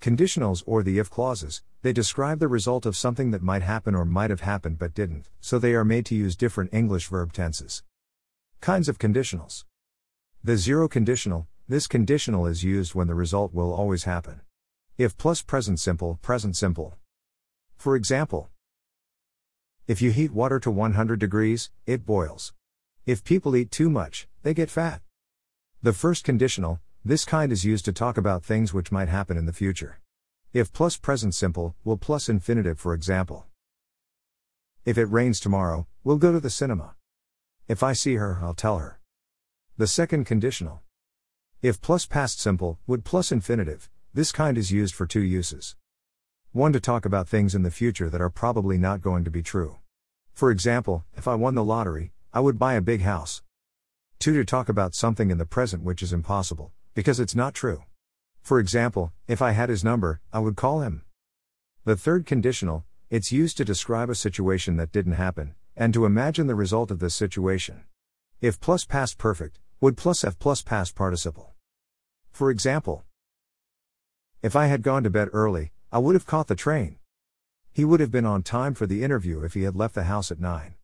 Conditionals or the if clauses, they describe the result of something that might happen or might have happened but didn't, so they are made to use different English verb tenses. Kinds of conditionals. The zero conditional, this conditional is used when the result will always happen. If plus present simple, present simple. For example, if you heat water to 100 degrees, it boils. If people eat too much, they get fat. The first conditional, this kind is used to talk about things which might happen in the future. If plus present simple, will plus infinitive for example. If it rains tomorrow, we'll go to the cinema. If I see her, I'll tell her. The second conditional. If plus past simple, would plus infinitive, this kind is used for two uses. One to talk about things in the future that are probably not going to be true. For example, if I won the lottery, I would buy a big house. Two to talk about something in the present which is impossible. Because it's not true. For example, if I had his number, I would call him. The third conditional, it's used to describe a situation that didn't happen, and to imagine the result of this situation. If plus past perfect, would plus f plus past participle. For example, if I had gone to bed early, I would have caught the train. He would have been on time for the interview if he had left the house at 9.